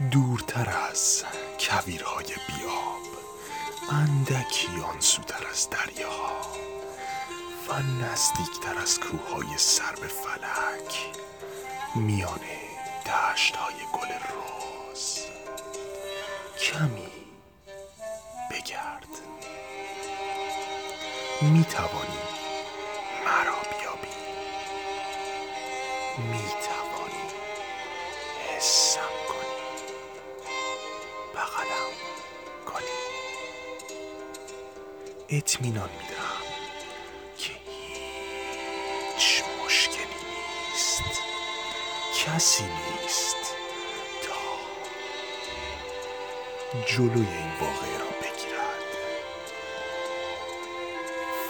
دورتر از کویرهای بیاب اندکی آنسوتر از دریاها و نزدیکتر از کوههای سر به فلک میان دشتهای گل روز. کمی بگرد. می توانی مرا بیابی. می کنی اطمینان میدم که هیچ مشکلی نیست. کسی نیست تا جلوی این واقعه را بگیرد.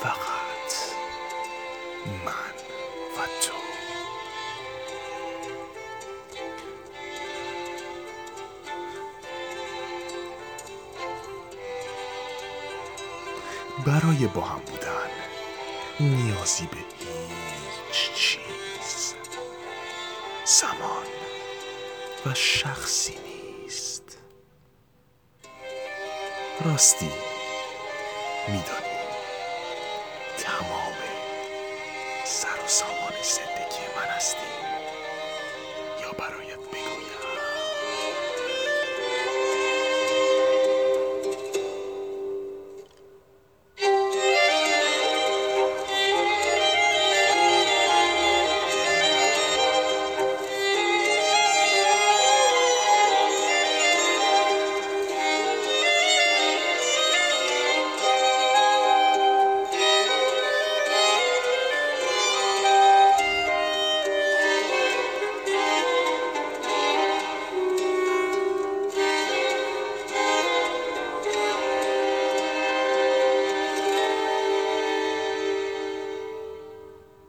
فقط من و تو. برای با هم بودن. نیازی به هیچ چیز. زمان و شخصی نیست. راستی میدانی تمام سر و سامان زندگی من هستی.